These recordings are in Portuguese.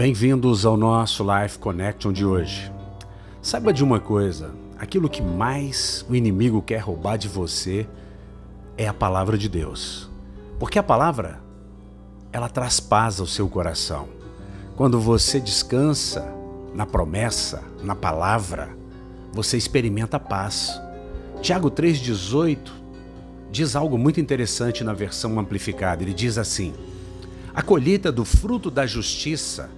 Bem-vindos ao nosso Life Connection de hoje. Saiba de uma coisa: aquilo que mais o inimigo quer roubar de você é a palavra de Deus. Porque a palavra, ela traz paz ao seu coração. Quando você descansa na promessa, na palavra, você experimenta paz. Tiago 3,18 diz algo muito interessante na versão amplificada. Ele diz assim: A colheita do fruto da justiça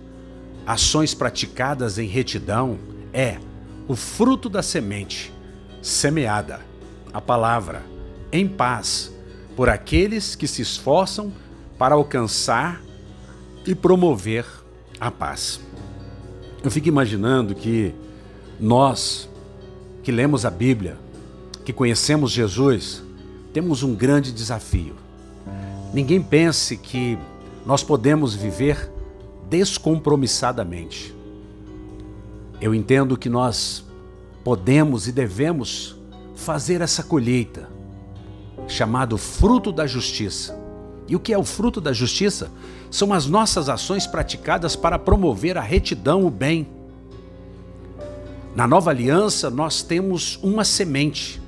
ações praticadas em retidão é o fruto da semente semeada, a palavra, em paz, por aqueles que se esforçam para alcançar e promover a paz. Eu fico imaginando que nós que lemos a Bíblia, que conhecemos Jesus, temos um grande desafio. Ninguém pense que nós podemos viver descompromissadamente. Eu entendo que nós podemos e devemos fazer essa colheita, chamado fruto da justiça. E o que é o fruto da justiça? São as nossas ações praticadas para promover a retidão, o bem. Na nova aliança, nós temos uma semente.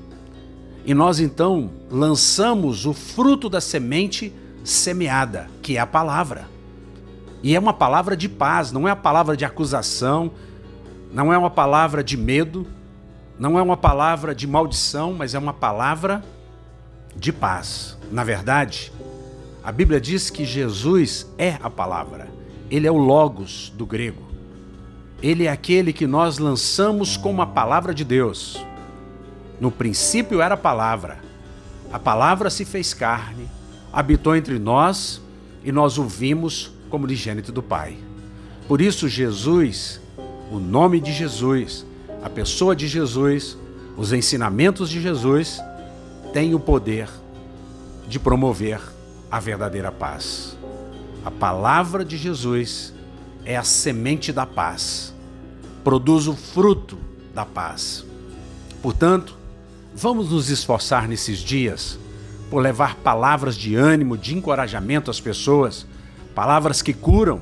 E nós então lançamos o fruto da semente semeada, que é a palavra. E é uma palavra de paz, não é uma palavra de acusação, não é uma palavra de medo, não é uma palavra de maldição, mas é uma palavra de paz. Na verdade, a Bíblia diz que Jesus é a palavra. Ele é o Logos do grego. Ele é aquele que nós lançamos como a palavra de Deus. No princípio era a palavra. A palavra se fez carne, habitou entre nós e nós o vimos como unigênito do Pai. Por isso, Jesus, o nome de Jesus, a pessoa de Jesus, os ensinamentos de Jesus têm o poder de promover a verdadeira paz. A palavra de Jesus é a semente da paz, produz o fruto da paz. Portanto, vamos nos esforçar nesses dias por levar palavras de ânimo, de encorajamento às pessoas palavras que curam,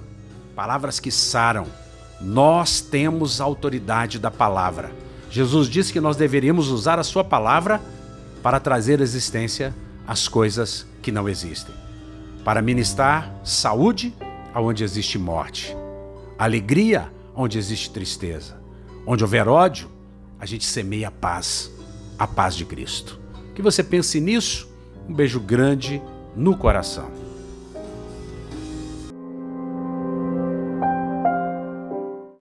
palavras que saram. Nós temos a autoridade da palavra. Jesus disse que nós deveríamos usar a sua palavra para trazer existência às coisas que não existem, para ministrar saúde aonde existe morte, alegria onde existe tristeza, onde houver ódio, a gente semeia paz, a paz de Cristo. Que você pense nisso. Um beijo grande no coração.